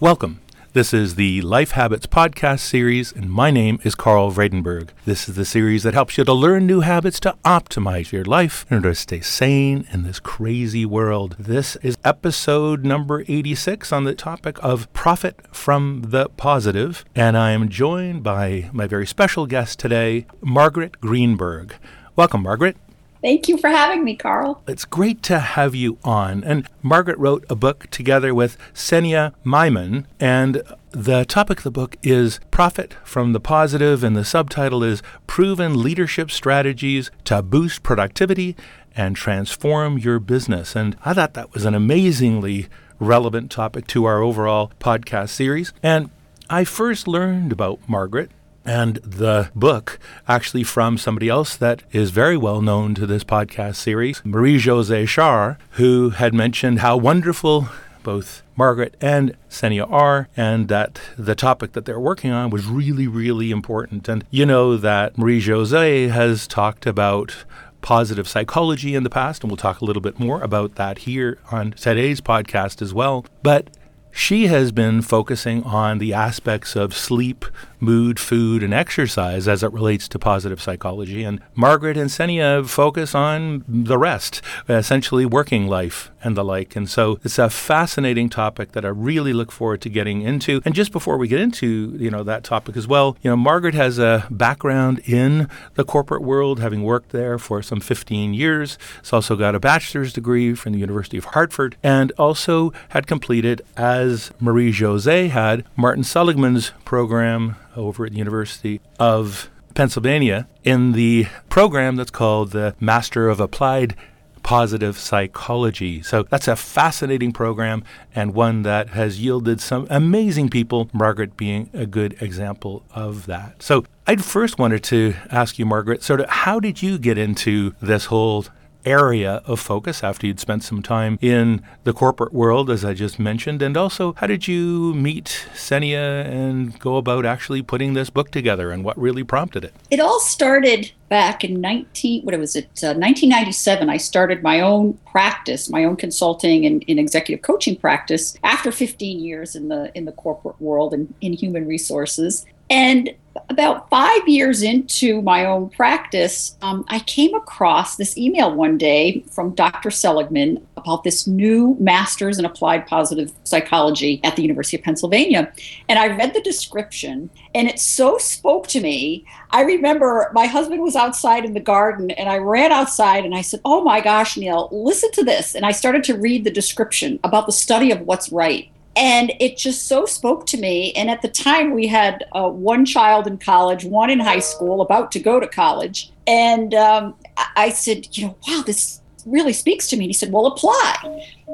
Welcome. This is the Life Habits podcast series, and my name is Carl Vredenberg. This is the series that helps you to learn new habits to optimize your life in order to stay sane in this crazy world. This is episode number 86 on the topic of profit from the positive, and I am joined by my very special guest today, Margaret Greenberg. Welcome, Margaret. Thank you for having me, Carl. It's great to have you on. And Margaret wrote a book together with Senia Maymin, and the topic of the book is Profit from the Positive, and the subtitle is Proven Leadership Strategies to Boost Productivity and Transform Your Business. And I thought that was an amazingly relevant topic to our overall podcast series. And I first learned about Margaret and the book actually from somebody else that is very well known to this podcast series, Marie Jose Shaar, who had mentioned how wonderful both Margaret and Senia are, and that the topic that they're working on was really, really important. And you know that Marie Jose has talked about positive psychology in the past, and we'll talk a little bit more about that here on today's podcast as well. But she has been focusing on the aspects of sleep, mood, food, and exercise as it relates to positive psychology. And Margaret and Senia focus on the rest, essentially working life and the like. And so it's a fascinating topic that I really look forward to getting into. And just before we get into, you know, that topic as well, you know, Margaret has a background in the corporate world, having worked there for some 15 years. She's also got a bachelor's degree from the University of Hartford and also had completed, as Marie Jose had, Martin Seligman's program over at the University of Pennsylvania in the program that's called the Master of Applied positive psychology. So that's a fascinating program and one that has yielded some amazing people, Margaret being a good example of that. So I'd first wanted to ask you, Margaret, sort of how did you get into this whole area of focus after you'd spent some time in the corporate world, as I just mentioned? And also, how did you meet Senia and go about actually putting this book together and what really prompted it? It all started back in 19 what was it uh, 1997 i started my own practice my own consulting and, and, executive coaching practice after 15 years in the in the corporate world and in human resources and about five years into my own practice, um, I came across this email one day from Dr. Seligman about this new master's in applied positive psychology at the University of Pennsylvania. And I read the description, and it so spoke to me. I remember my husband was outside in the garden, and I ran outside and I said, Oh my gosh, Neil, listen to this. And I started to read the description about the study of what's right and it just so spoke to me. And at the time we had uh, one child in college one in high school about to go to college. And um, i said you know wow this really speaks to me. And he said well apply.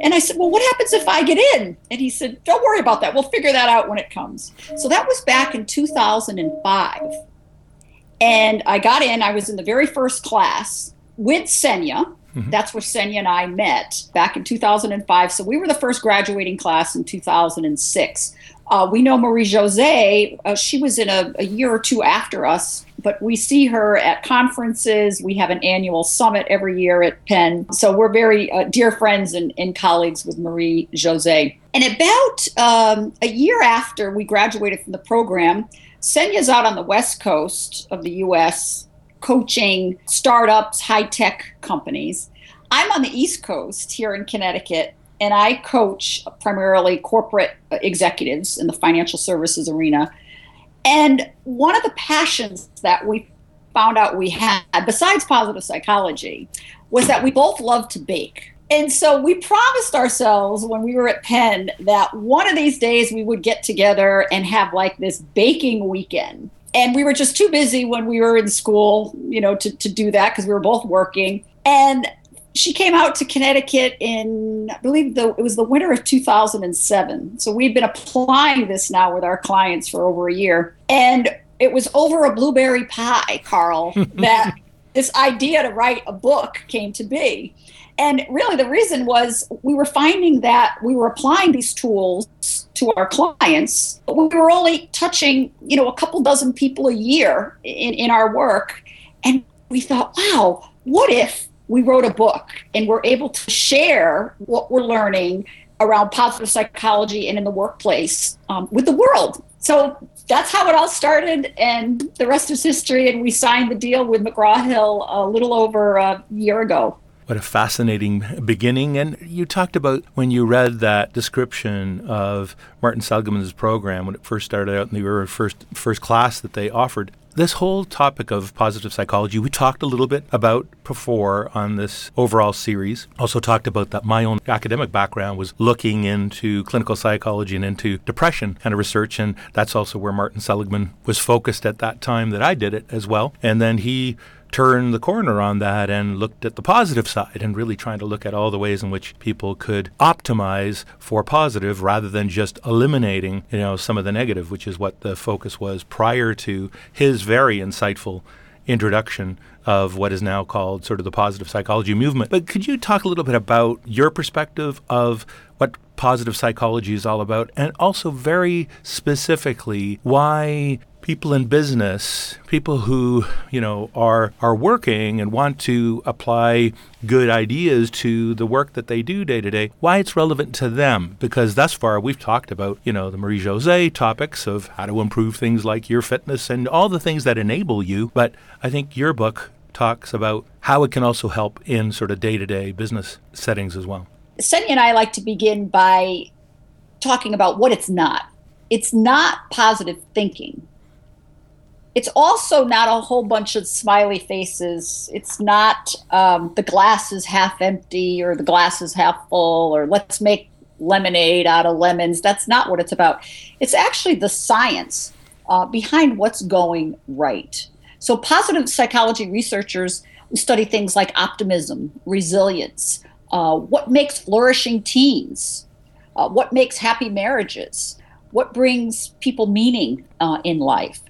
And i said well what happens if i get in? And he said don't worry about that. We'll figure that out when it comes. So that was back in 2005 and i got in. I was in the very first class with senia Mm-hmm. That's where Senia and I met back in 2005. So we were the first graduating class in 2006. Uh, we know Marie Jose, uh, she was in a, a, year or two after us, but we see her at conferences. We have an annual summit every year at Penn. So we're very uh, dear friends and, and, colleagues with Marie Jose. And about um, a year after we graduated from the program, Senia's out on the west coast of the US coaching startups, high tech companies. I'm on the East Coast here in Connecticut, and I coach primarily corporate executives in the financial services arena. And one of the passions that we found out we had, besides positive psychology, was that we both love to bake. And so we promised ourselves when we were at Penn that one of these days we would get together and have like this baking weekend and we were just too busy when we were in school, you know, to, to do that because we were both working. And she came out to Connecticut in, I believe the, it was the winter of 2007. So we've been applying this now with our clients for over a year. And it was over a blueberry pie, Carl, that this idea to write a book came to be. And really, the reason was we were finding that we were applying these tools to our clients, but we were only touching, you know, a couple dozen people a year in, in our work. And we thought, wow, what if we wrote a book and we're able to share what we're learning around positive psychology and in the workplace um, with the world. So that's how it all started, and the rest is history. And we signed the deal with McGraw Hill a little over a year ago. What a fascinating beginning. And you talked about when you read that description of Martin Seligman's program when it first started out in the first first class that they offered. This whole topic of positive psychology, we talked a little bit about before on this overall series. Also talked about that my own academic background was looking into clinical psychology and into depression kind of research. And that's also where Martin Seligman was focused at that time that I did it as well. And then he turned the corner on that and looked at the positive side and really trying to look at all the ways in which people could optimize for positive rather than just eliminating, you know, some of the negative, which is what the focus was prior to his very insightful introduction of what is now called sort of the positive psychology movement. But could you talk a little bit about your perspective of what positive psychology is all about and also very specifically why people in business, people who, you know, are are working and want to apply good ideas to the work that they do day to day, why it's relevant to them. Because thus far we've talked about, you know, the Marie Jose topics of how to improve things like your fitness and all the things that enable you. But I think your book talks about how it can also help in sort of day to day business settings as well. Senia and I like to begin by talking about what it's not. It's not positive thinking it's also not a whole bunch of smiley faces. It's not um, the glass is half empty or the glass is half full or let's make lemonade out of lemons. That's not what it's about. It's actually the science uh, behind what's going right. So, positive psychology researchers study things like optimism, resilience, uh, what makes flourishing teams, uh, what makes happy marriages, what brings people meaning uh, in life.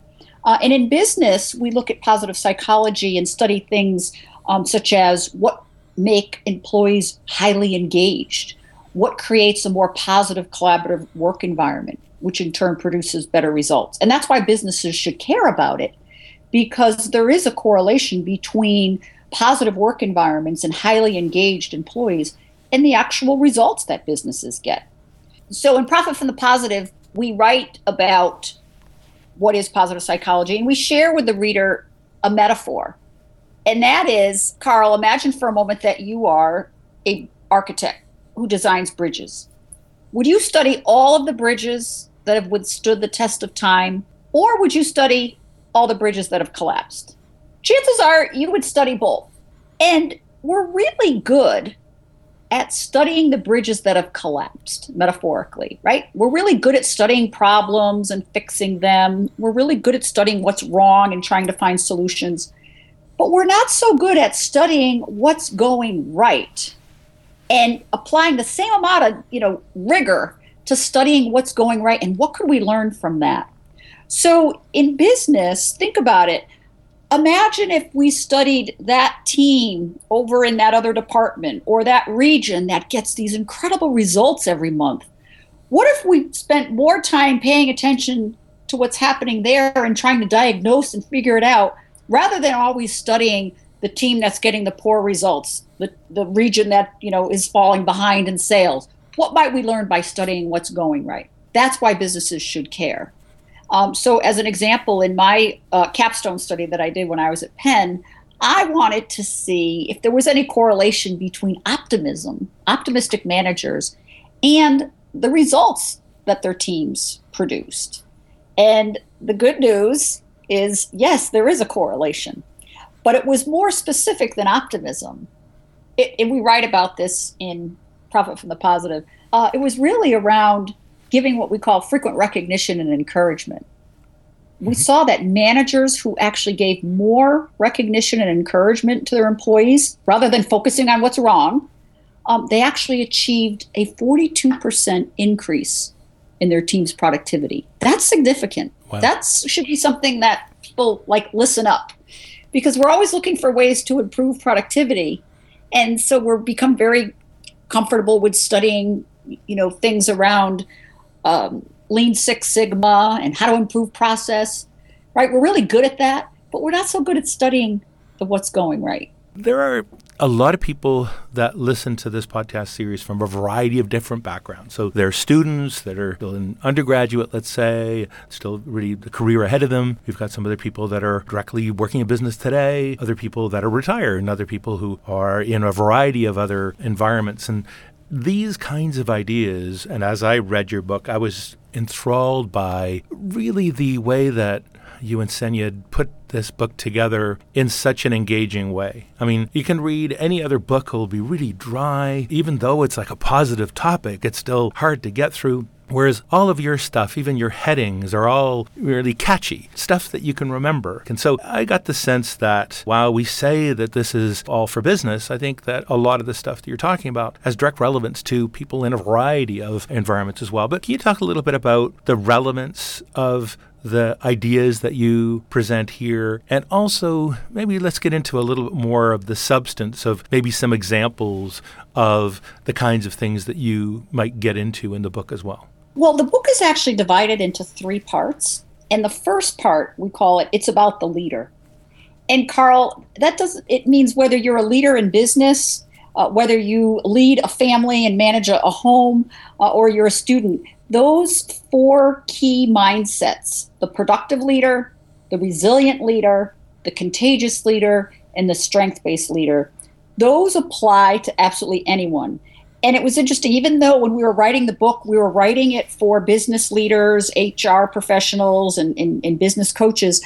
Uh, and in business, we look at positive psychology and study things um, such as what make employees highly engaged, what creates a more positive collaborative work environment, which in turn produces better results. And that's why businesses should care about it, because there is a correlation between positive work environments and highly engaged employees and the actual results that businesses get. So in Profit from the Positive, we write about what is positive psychology. And we share with the reader a metaphor. And that is, Carl, imagine for a moment that you are a architect who designs bridges. Would you study all of the bridges that have withstood the test of time, or would you study all the bridges that have collapsed? Chances are you would study both. And we're really good at studying the bridges that have collapsed, metaphorically, right? We're really good at studying problems and fixing them. We're really good at studying what's wrong and trying to find solutions. But we're not so good at studying what's going right and applying the same amount of, you know, rigor to studying what's going right and what could we learn from that. So in business, think about it imagine if we studied that team over in that other department or that region that gets these incredible results every month. What if we spent more time paying attention to what's happening there and trying to diagnose and figure it out rather than always studying the team that's getting the poor results, the, the region that, you know, is falling behind in sales? What might we learn by studying what's going right? That's why businesses should care. Um, so, as an example, in my uh, capstone study that I did when I was at Penn, I wanted to see if there was any correlation between optimism, optimistic managers, and the results that their teams produced. And the good news is yes, there is a correlation, but it was more specific than optimism. It, and we write about this in Profit from the Positive. Uh, it was really around giving what we call frequent recognition and encouragement. We mm-hmm. saw that managers who actually gave more recognition and encouragement to their employees rather than focusing on what's wrong, um, they actually achieved a 42% increase in their team's productivity. That's significant. Wow. That should be something that people like listen up because we're always looking for ways to improve productivity. And so we're become very comfortable with studying, you know, things around um, Lean Six Sigma and how to improve process, right? We're really good at that, but we're not so good at studying the what's going right. There are a lot of people that listen to this podcast series from a variety of different backgrounds. So there are students that are still in undergraduate, let's say, still really the career ahead of them. We've got some other people that are directly working in business today, other people that are retired, and other people who are in a variety of other environments. And these kinds of ideas, and as I read your book, I was enthralled by really the way that you and Senia put this book together in such an engaging way. I mean, you can read any other book, it will be really dry. Even though it's like a positive topic, it's still hard to get through. Whereas all of your stuff, even your headings, are all really catchy, stuff that you can remember. And so I got the sense that while we say that this is all for business, I think that a lot of the stuff that you're talking about has direct relevance to people in a variety of environments as well. But can you talk a little bit about the relevance of the ideas that you present here. And also, maybe let's get into a little bit more of the substance of maybe some examples of the kinds of things that you might get into in the book as well. Well, the book is actually divided into three parts. And the first part, we call it It's About the Leader. And Carl, that doesn't it means whether you're a leader in business, uh, whether you lead a family and manage a, a home, uh, or you're a student, those four key mindsets the productive leader, the resilient leader, the contagious leader, and the strength based leader those apply to absolutely anyone. And it was interesting, even though when we were writing the book, we were writing it for business leaders, HR professionals, and, and, and business coaches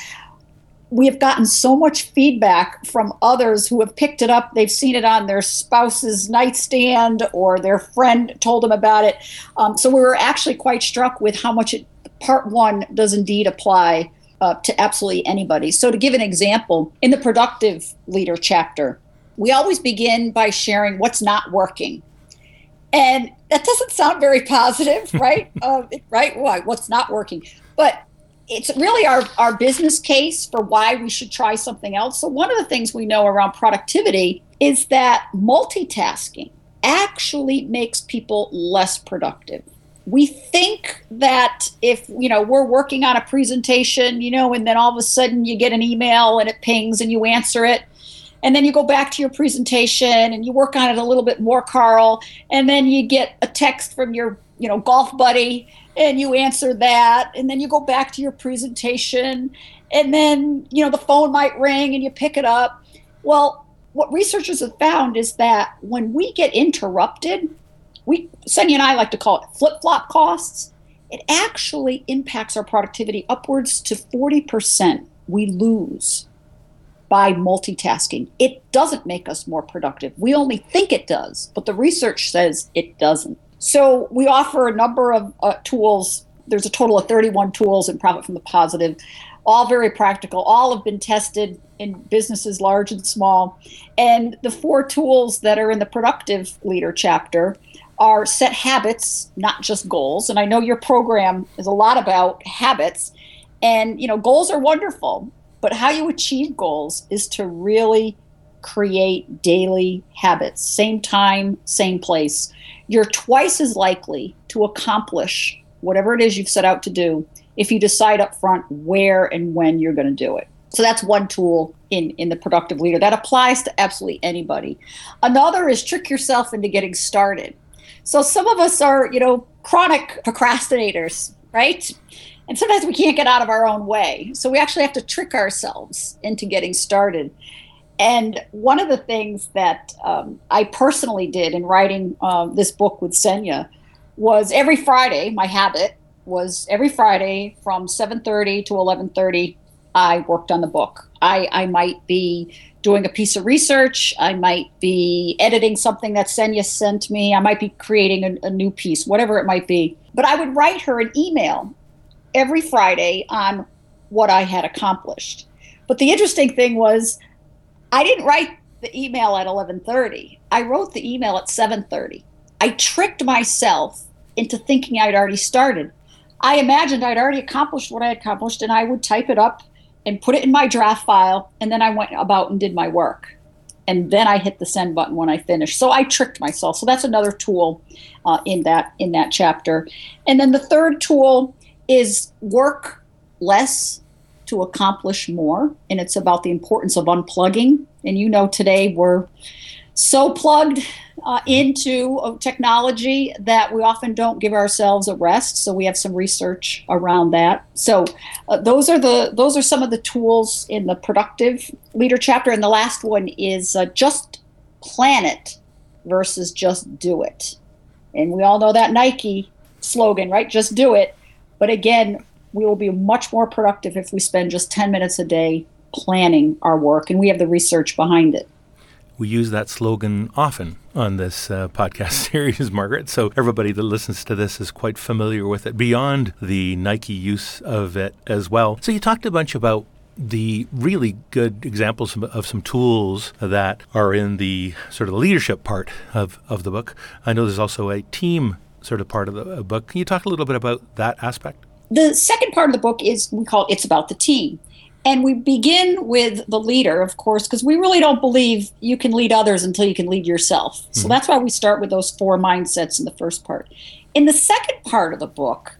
we have gotten so much feedback from others who have picked it up. They've seen it on their spouse's nightstand or their friend told them about it. Um, so we were actually quite struck with how much it, part one does indeed apply uh, to absolutely anybody. So, to give an example, in the productive leader chapter, we always begin by sharing what's not working. And that doesn't sound very positive, right? uh, right? Why? What's not working? But it's really our, our business case for why we should try something else. So, one of the things we know around productivity is that multitasking actually makes people less productive. We think that if you know we're working on a presentation, you know, and then all of a sudden you get an email and it pings and you answer it, and then you go back to your presentation and you work on it a little bit more, Carl, and then you get a text from your you know golf buddy and you answer that and then you go back to your presentation and then you know the phone might ring and you pick it up well what researchers have found is that when we get interrupted we Senia and I like to call it flip-flop costs it actually impacts our productivity upwards to 40% we lose by multitasking. It doesn't make us more productive. We only think it does, but the research says it doesn't. So we offer a number of uh, tools. There's a total of 31 tools in Profit from the Positive, all very practical. All have been tested in businesses large and small. And the four tools that are in the Productive Leader chapter are set habits, not just goals. And I know your program is a lot about habits. And, you know, goals are wonderful, but how you achieve goals is to really create daily habits, same time, same place you're twice as likely to accomplish whatever it is you've set out to do if you decide up front where and when you're going to do it. So that's one tool in, in the productive leader that applies to absolutely anybody. Another is trick yourself into getting started. So some of us are, you know, chronic procrastinators, right? And sometimes we can't get out of our own way. So we actually have to trick ourselves into getting started. And one of the things that um, I personally did in writing uh, this book with Senia was every Friday. My habit was every Friday from 7:30 to 11:30. I worked on the book. I, I might be doing a piece of research. I might be editing something that Senia sent me. I might be creating a, a new piece, whatever it might be. But I would write her an email every Friday on what I had accomplished. But the interesting thing was I didn't write the email at 11:30. I wrote the email at 7:30. I tricked myself into thinking I'd already started. I imagined I'd already accomplished what I accomplished and I would type it up and put it in my draft file and then I went about and did my work. And then I hit the send button when I finished. So I tricked myself. So that's another tool uh, in that in that chapter. And then the third tool is work less to accomplish more. And it's about the importance of unplugging. And you know, today we're so plugged uh, into uh, technology that we often don't give ourselves a rest. So we have some research around that. So uh, those are the those are some of the tools in the productive leader chapter. And the last one is uh, just plan it versus just do it. And we all know that Nike slogan, right? Just do it. But again, we will be much more productive if we spend just 10 minutes a day planning our work, and we have the research behind it. We use that slogan often on this uh, podcast series, Margaret. So everybody that listens to this is quite familiar with it beyond the Nike use of it as well. So you talked a bunch about the really good examples of some tools that are in the sort of leadership part of, of the book. I know there's also a team sort of part of the book. Can you talk a little bit about that aspect? The second part of the book is we call it It's About the Team. And we begin with the leader, of course, because we really don't believe you can lead others until you can lead yourself. Mm-hmm. So that's why we start with those four mindsets in the first part. In the second part of the book,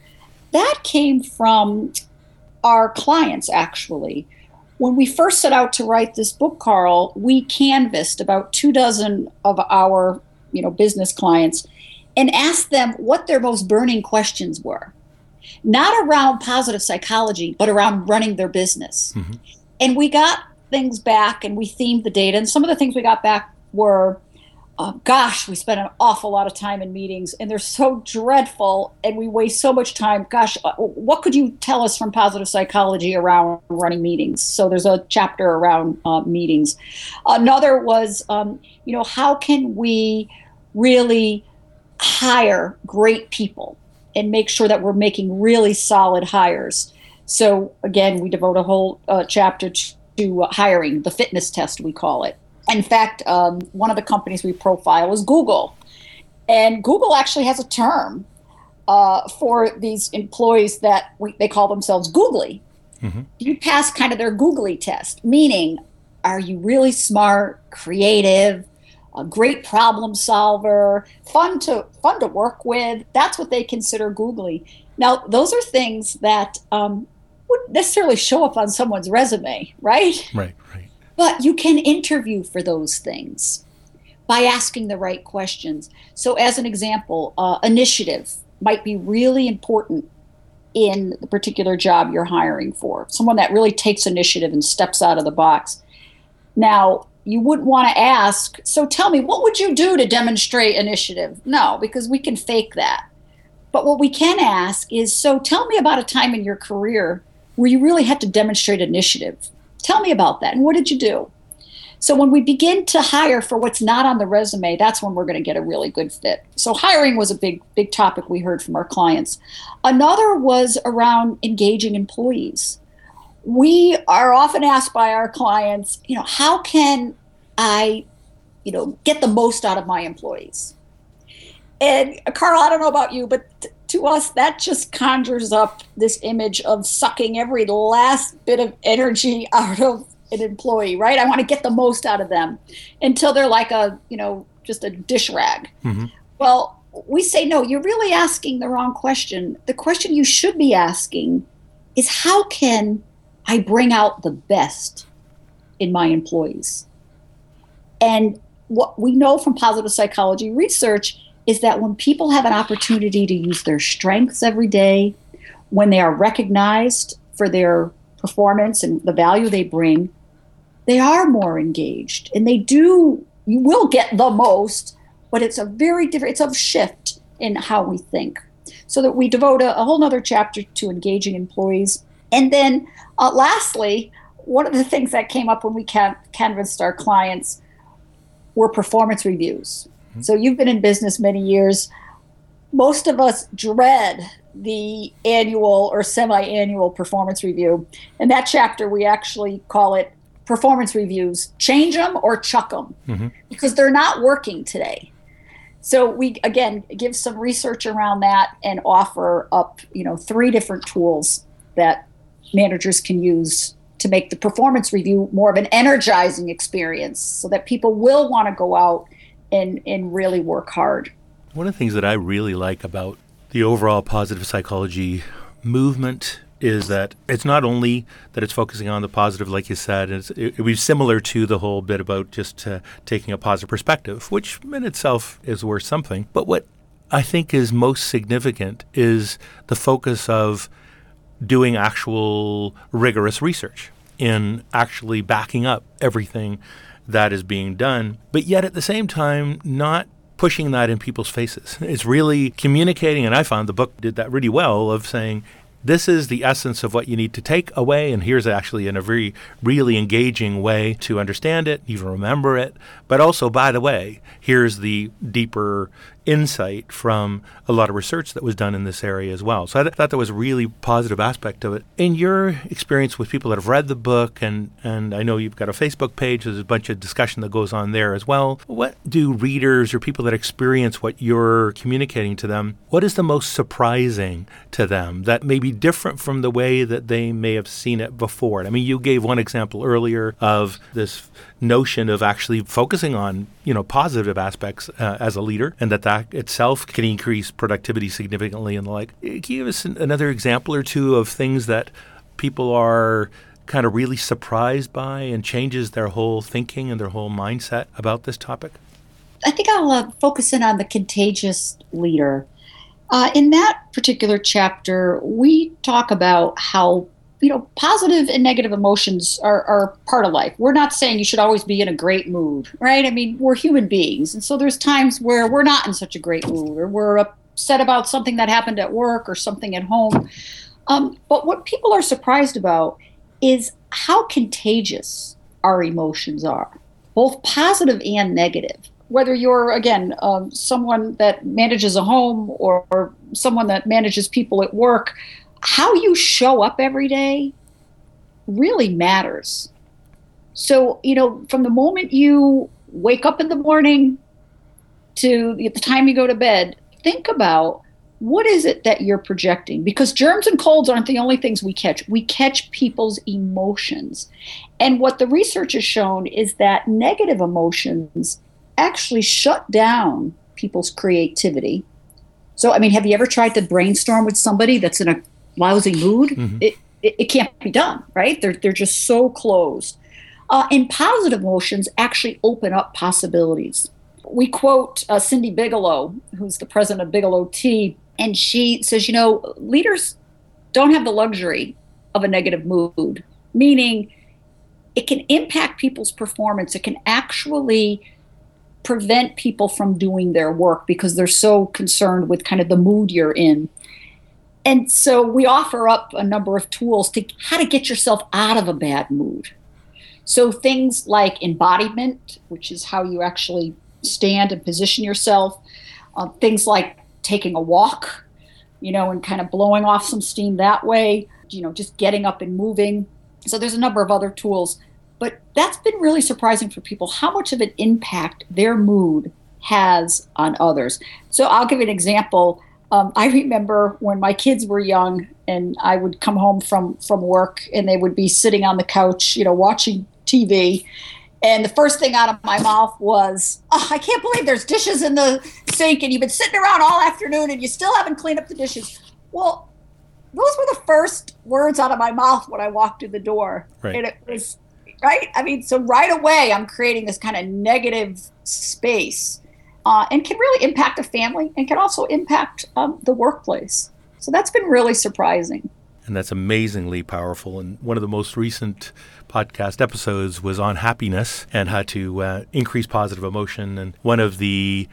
that came from our clients, actually. When we first set out to write this book, Carl, we canvassed about two dozen of our you know, business clients and asked them what their most burning questions were not around positive psychology, but around running their business. Mm-hmm. And we got things back and we themed the data. And some of the things we got back were, uh, gosh, we spend an awful lot of time in meetings and they're so dreadful and we waste so much time. Gosh, uh, what could you tell us from positive psychology around running meetings? So there's a chapter around uh, meetings. Another was, um, you know, how can we really hire great people? And make sure that we're making really solid hires. So again, we devote a whole uh, chapter to, to uh, hiring, the fitness test we call it. In fact, um, one of the companies we profile is Google, and Google actually has a term uh, for these employees that we, they call themselves googly. Mm-hmm. You pass kind of their googly test, meaning, are you really smart, creative, a great problem solver, fun to fun to work with. That's what they consider googly. Now, those are things that um, wouldn't necessarily show up on someone's resume, right? Right, right. But you can interview for those things by asking the right questions. So, as an example, uh, initiative might be really important in the particular job you're hiring for. Someone that really takes initiative and steps out of the box. Now, you wouldn't want to ask, so tell me, what would you do to demonstrate initiative? No, because we can fake that. But what we can ask is, so tell me about a time in your career where you really had to demonstrate initiative. Tell me about that. And what did you do? So when we begin to hire for what's not on the resume, that's when we're going to get a really good fit. So hiring was a big big topic we heard from our clients. Another was around engaging employees we are often asked by our clients, you know, how can I, you know, get the most out of my employees? And Carl, I don't know about you, but t- to us, that just conjures up this image of sucking every last bit of energy out of an employee, right? I want to get the most out of them until they're like a, you know, just a dish rag. Mm-hmm. Well, we say, no, you're really asking the wrong question. The question you should be asking is how can I bring out the best in my employees. And what we know from positive psychology research is that when people have an opportunity to use their strengths every day, when they are recognized for their performance and the value they bring, they are more engaged and they do, you will get the most, but it's a very different, it's a shift in how we think. So that we devote a, a whole other chapter to engaging employees and then uh, lastly, one of the things that came up when we can- canvassed our clients were performance reviews. Mm-hmm. So you've been in business many years. Most of us dread the annual or semi annual performance review. In that chapter, we actually call it performance reviews change them or chuck them mm-hmm. because they're not working today. So we again give some research around that and offer up, you know, three different tools that managers can use to make the performance review more of an energizing experience so that people will want to go out and, and really work hard. One of the things that I really like about the overall positive psychology movement is that it's not only that it's focusing on the positive, like you said, it's, it, would be similar to the whole bit about just uh, taking a positive perspective, which in itself is worth something. But what I think is most significant is the focus of doing actual rigorous research in actually backing up everything that is being done, but yet at the same time, not pushing that in people's faces. It's really communicating, and I found the book did that really well of saying, this is the essence of what you need to take away, and here's actually in a very really engaging way to understand it, even remember it. But also, by the way, here's the deeper insight from a lot of research that was done in this area as well. So I th- thought that was a really positive aspect of it. In your experience with people that have read the book, and, and I know you've got a Facebook page, there's a bunch of discussion that goes on there as well. What do readers or people that experience what you're communicating to them, what is the most surprising to them that may be different from the way that they may have seen it before? I mean, you gave one example earlier of this notion of actually focusing on you know positive aspects uh, as a leader, and that that itself can increase productivity significantly and the like. Can you give us another example or two of things that people are kind of really surprised by and changes their whole thinking and their whole mindset about this topic? I think I'll uh, focus in on the contagious leader. Uh, in that particular chapter, we talk about how you know, positive and negative emotions are, are part of life. We're not saying you should always be in a great mood, right? I mean, we're human beings. And so there's times where we're not in such a great mood or we're upset about something that happened at work or something at home. Um, but what people are surprised about is how contagious our emotions are, both positive and negative. Whether you're, again, um, someone that manages a home or, or someone that manages people at work, how you show up every day really matters. So, you know, from the moment you wake up in the morning to the time you go to bed, think about what is it that you're projecting? Because germs and colds aren't the only things we catch. We catch people's emotions. And what the research has shown is that negative emotions actually shut down people's creativity. So, I mean, have you ever tried to brainstorm with somebody that's in a lousy mood, mm-hmm. it, it, it, can't be done, right? They're, they're just so closed. Uh, and positive emotions actually open up possibilities. We quote uh, Cindy Bigelow, who's the president of Bigelow Tea, and she says, you know, leaders don't have the luxury of a negative mood, meaning it can impact people's performance. It can actually prevent people from doing their work because they're so concerned with kind of the mood you're in. And so we offer up a number of tools to how to get yourself out of a bad mood. So things like embodiment, which is how you actually stand and position yourself, uh, things like taking a walk, you know, and kind of blowing off some steam that way, you know, just getting up and moving. So there's a number of other tools. But that's been really surprising for people how much of an impact their mood has on others. So I'll give an example. Um, I remember when my kids were young, and I would come home from from work, and they would be sitting on the couch, you know, watching TV, and the first thing out of my mouth was, oh, "I can't believe there's dishes in the sink, and you've been sitting around all afternoon, and you still haven't cleaned up the dishes." Well, those were the first words out of my mouth when I walked in the door, right. and it was right. I mean, so right away, I'm creating this kind of negative space uh, and can really impact a family and can also impact um, the workplace. So that's been really surprising. And that's amazingly powerful. And one of the most recent podcast episodes was on happiness and how to uh, increase positive emotion. And one of the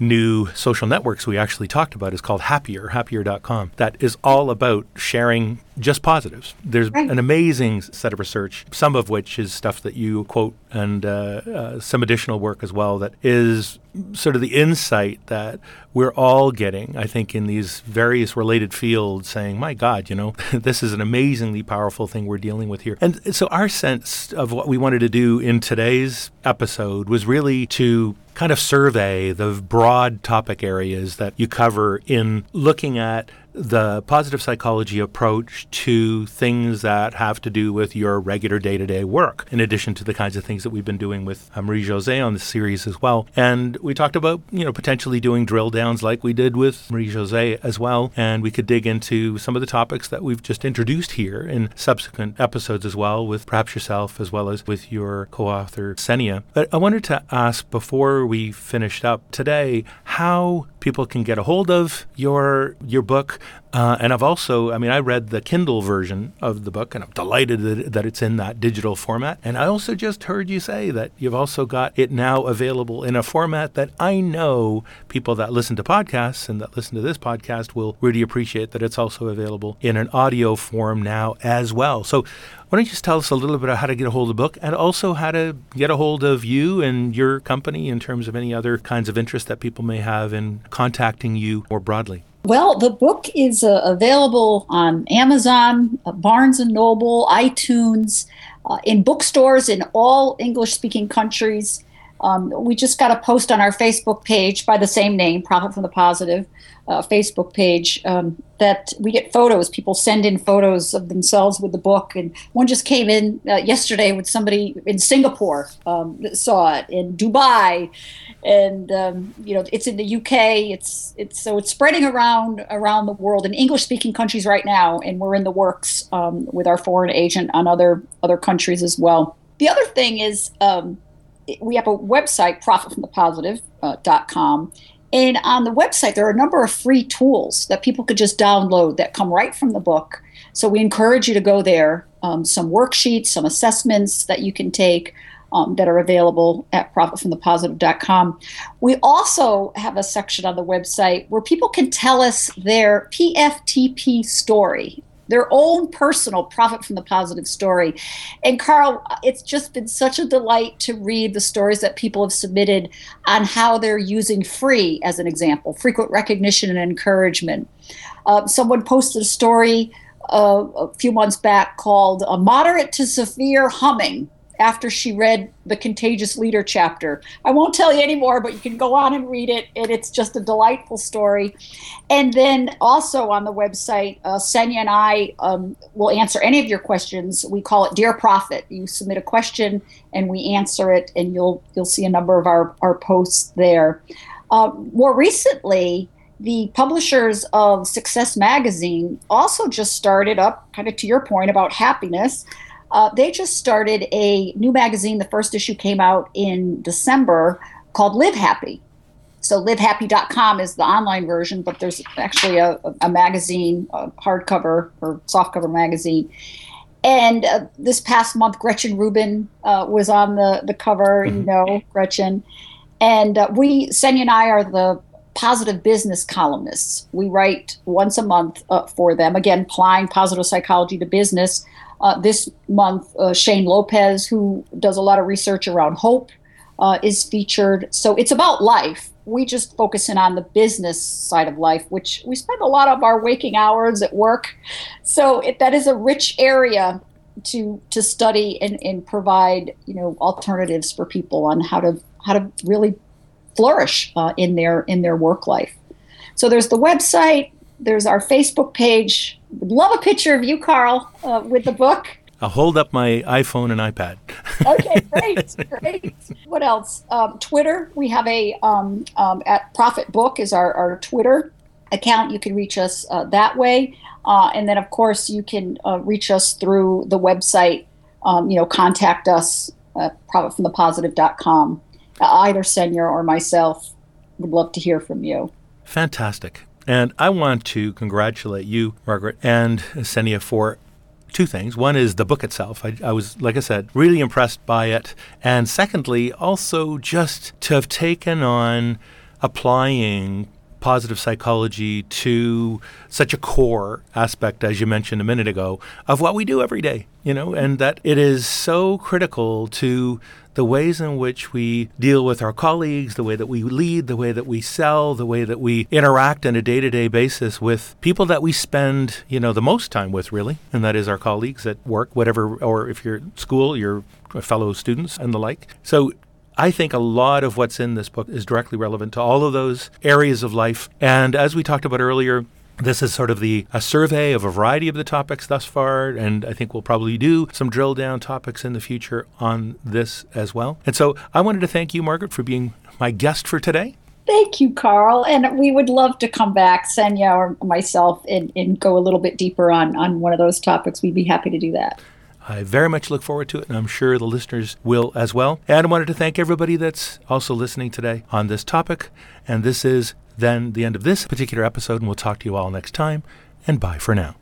new social networks we actually talked about is called Happier, happier.com. That is all about sharing just positives. There's right. an amazing set of research, some of which is stuff that you quote, and uh, uh, some additional work as well that is sort of the insight that we're all getting, I think, in these various related fields, saying, my God, you know, this is an amazingly powerful thing we're dealing with here. And so, our sense of what we wanted to do in today's episode was really to kind of survey the broad topic areas that you cover in looking at the positive psychology approach to things that have to do with your regular day to day work, in addition to the kinds of things that we've been doing with uh, Marie Jose on the series as well. And we talked about, you know, potentially doing drill downs like we did with Marie Jose as well. And we could dig into some of the topics that we've just introduced here in subsequent episodes as well, with perhaps yourself as well as with your co author, Senia. But I wanted to ask before we finished up today how people can get a hold of your your book. Uh, and I've also, I mean, I read the Kindle version of the book, and I'm delighted that, that it's in that digital format. And I also just heard you say that you've also got it now available in a format that I know people that listen to podcasts and that listen to this podcast will really appreciate that it's also available in an audio form now as well. So why don't you just tell us a little bit about how to get a hold of the book and also how to get a hold of you and your company in terms of any other kinds of interest that people may have in contacting you more broadly? Well, the book is uh, available on Amazon, uh, Barnes and Noble, iTunes, uh, in bookstores in all English speaking countries. Um, we just got a post on our Facebook page by the same name, Profit from the Positive, uh, Facebook page um, that we get photos. People send in photos of themselves with the book, and one just came in uh, yesterday with somebody in Singapore um, that saw it in Dubai, and um, you know it's in the UK. It's it's so it's spreading around around the world in English speaking countries right now, and we're in the works um, with our foreign agent on other other countries as well. The other thing is um, we have a website, profitfromthepositive.com. Uh, and on the website, there are a number of free tools that people could just download that come right from the book. So we encourage you to go there. Um, some worksheets, some assessments that you can take um, that are available at profitfromthepositive.com. We also have a section on the website where people can tell us their PFTP story their own personal profit from the positive story. And Carl, it's just been such a delight to read the stories that people have submitted on how they're using free as an example, frequent recognition and encouragement. Uh, someone posted a story uh, a few months back called a moderate to severe humming after she read the Contagious Leader chapter. I won't tell you anymore, but you can go on and read it, and it's just a delightful story. And then also on the website, uh, Senia and I um, will answer any of your questions. We call it Dear Profit. You submit a question, and we answer it, and you'll you'll see a number of our our posts there. Uh, more recently, the publishers of Success Magazine also just started up, kind of to your point about happiness. Uh, they just started a new magazine. The first issue came out in December called Live Happy. So livehappy.com is the online version, but there's actually a, a magazine, a hardcover or softcover magazine. And uh, this past month, Gretchen Rubin uh, was on the, the cover, mm-hmm. you know, Gretchen. And uh, we, Senia and I, are the positive business columnists. We write once a month uh, for them, again, applying positive psychology to business. Uh, this month, uh, Shane Lopez, who does a lot of research around hope, uh, is featured. So it's about life. We just focus in on the business side of life, which we spend a lot of our waking hours at work. So it, that is a rich area to to study and, and provide you know alternatives for people on how to how to really flourish uh, in their in their work life. So there's the website. There's our Facebook page. Would love a picture of you, Carl, uh, with the book. I'll hold up my iPhone and iPad. okay, great, great. What else? Um, Twitter. We have a um, um, at Profit Book is our, our Twitter account. You can reach us uh, that way, uh, and then of course you can uh, reach us through the website. Um, you know, contact us at profitfromthepositive.com. Uh, either Senia or myself would love to hear from you. Fantastic. And I want to congratulate you, Margaret, and Senia for two things. One is the book itself. I, I, was, like I said, really impressed by it. And secondly, also just to have taken on applying positive psychology to such a core aspect, as you mentioned a minute ago, of what we do every day, you know, and that it is so critical to the ways in which we deal with our colleagues, the way that we lead, the way that we sell, the way that we interact on a day-to-day basis with people that we spend, you know, the most time with really, and that is our colleagues at work, whatever or if you're at school, your fellow students and the like. So I think a lot of what's in this book is directly relevant to all of those areas of life. And as we talked about earlier, This is sort of the a survey of a variety of the topics thus far, and I think we'll probably do some drill down topics in the future on this as well. And so I wanted to thank you, Margaret, for being my guest for today. Thank you, Carl. And we would love to come back, Senia or myself, and, and go a little bit deeper on, on one of those topics. We'd be happy to do that. I very much look forward to it, and I'm sure the listeners will as well. And I wanted to thank everybody that's also listening today on this topic. And this is then the end of this particular episode, and we'll talk to you all next time. And bye for now.